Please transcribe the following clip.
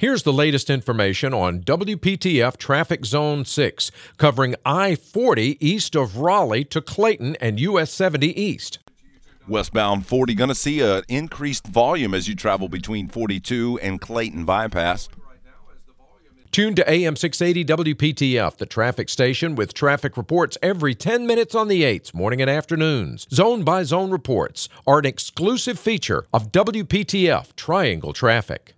Here's the latest information on WPTF Traffic Zone 6, covering I 40 east of Raleigh to Clayton and US 70 east. Westbound 40 going to see an increased volume as you travel between 42 and Clayton bypass. Tune to AM 680 WPTF, the traffic station with traffic reports every 10 minutes on the 8s, morning and afternoons. Zone by zone reports are an exclusive feature of WPTF Triangle Traffic.